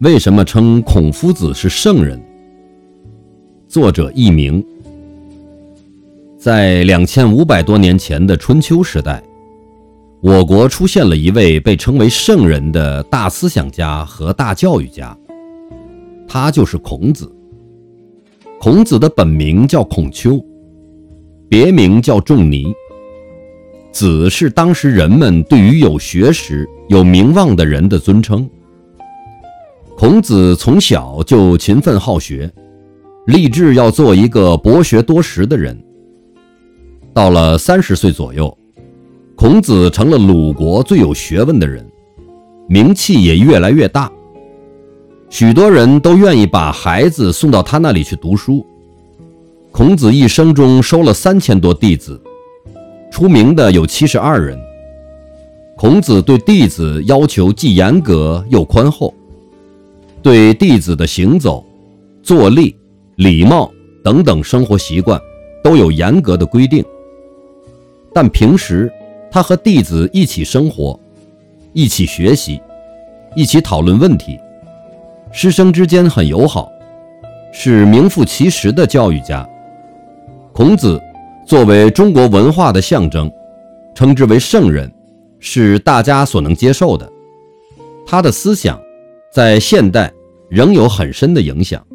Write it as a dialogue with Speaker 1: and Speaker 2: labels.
Speaker 1: 为什么称孔夫子是圣人？作者佚名。在两千五百多年前的春秋时代，我国出现了一位被称为圣人的大思想家和大教育家，他就是孔子。孔子的本名叫孔丘，别名叫仲尼。子是当时人们对于有学识、有名望的人的尊称。孔子从小就勤奋好学，立志要做一个博学多识的人。到了三十岁左右，孔子成了鲁国最有学问的人，名气也越来越大。许多人都愿意把孩子送到他那里去读书。孔子一生中收了三千多弟子。出名的有七十二人。孔子对弟子要求既严格又宽厚，对弟子的行走、坐立、礼貌等等生活习惯都有严格的规定。但平时他和弟子一起生活，一起学习，一起讨论问题，师生之间很友好，是名副其实的教育家。孔子。作为中国文化的象征，称之为圣人，是大家所能接受的。他的思想在现代仍有很深的影响。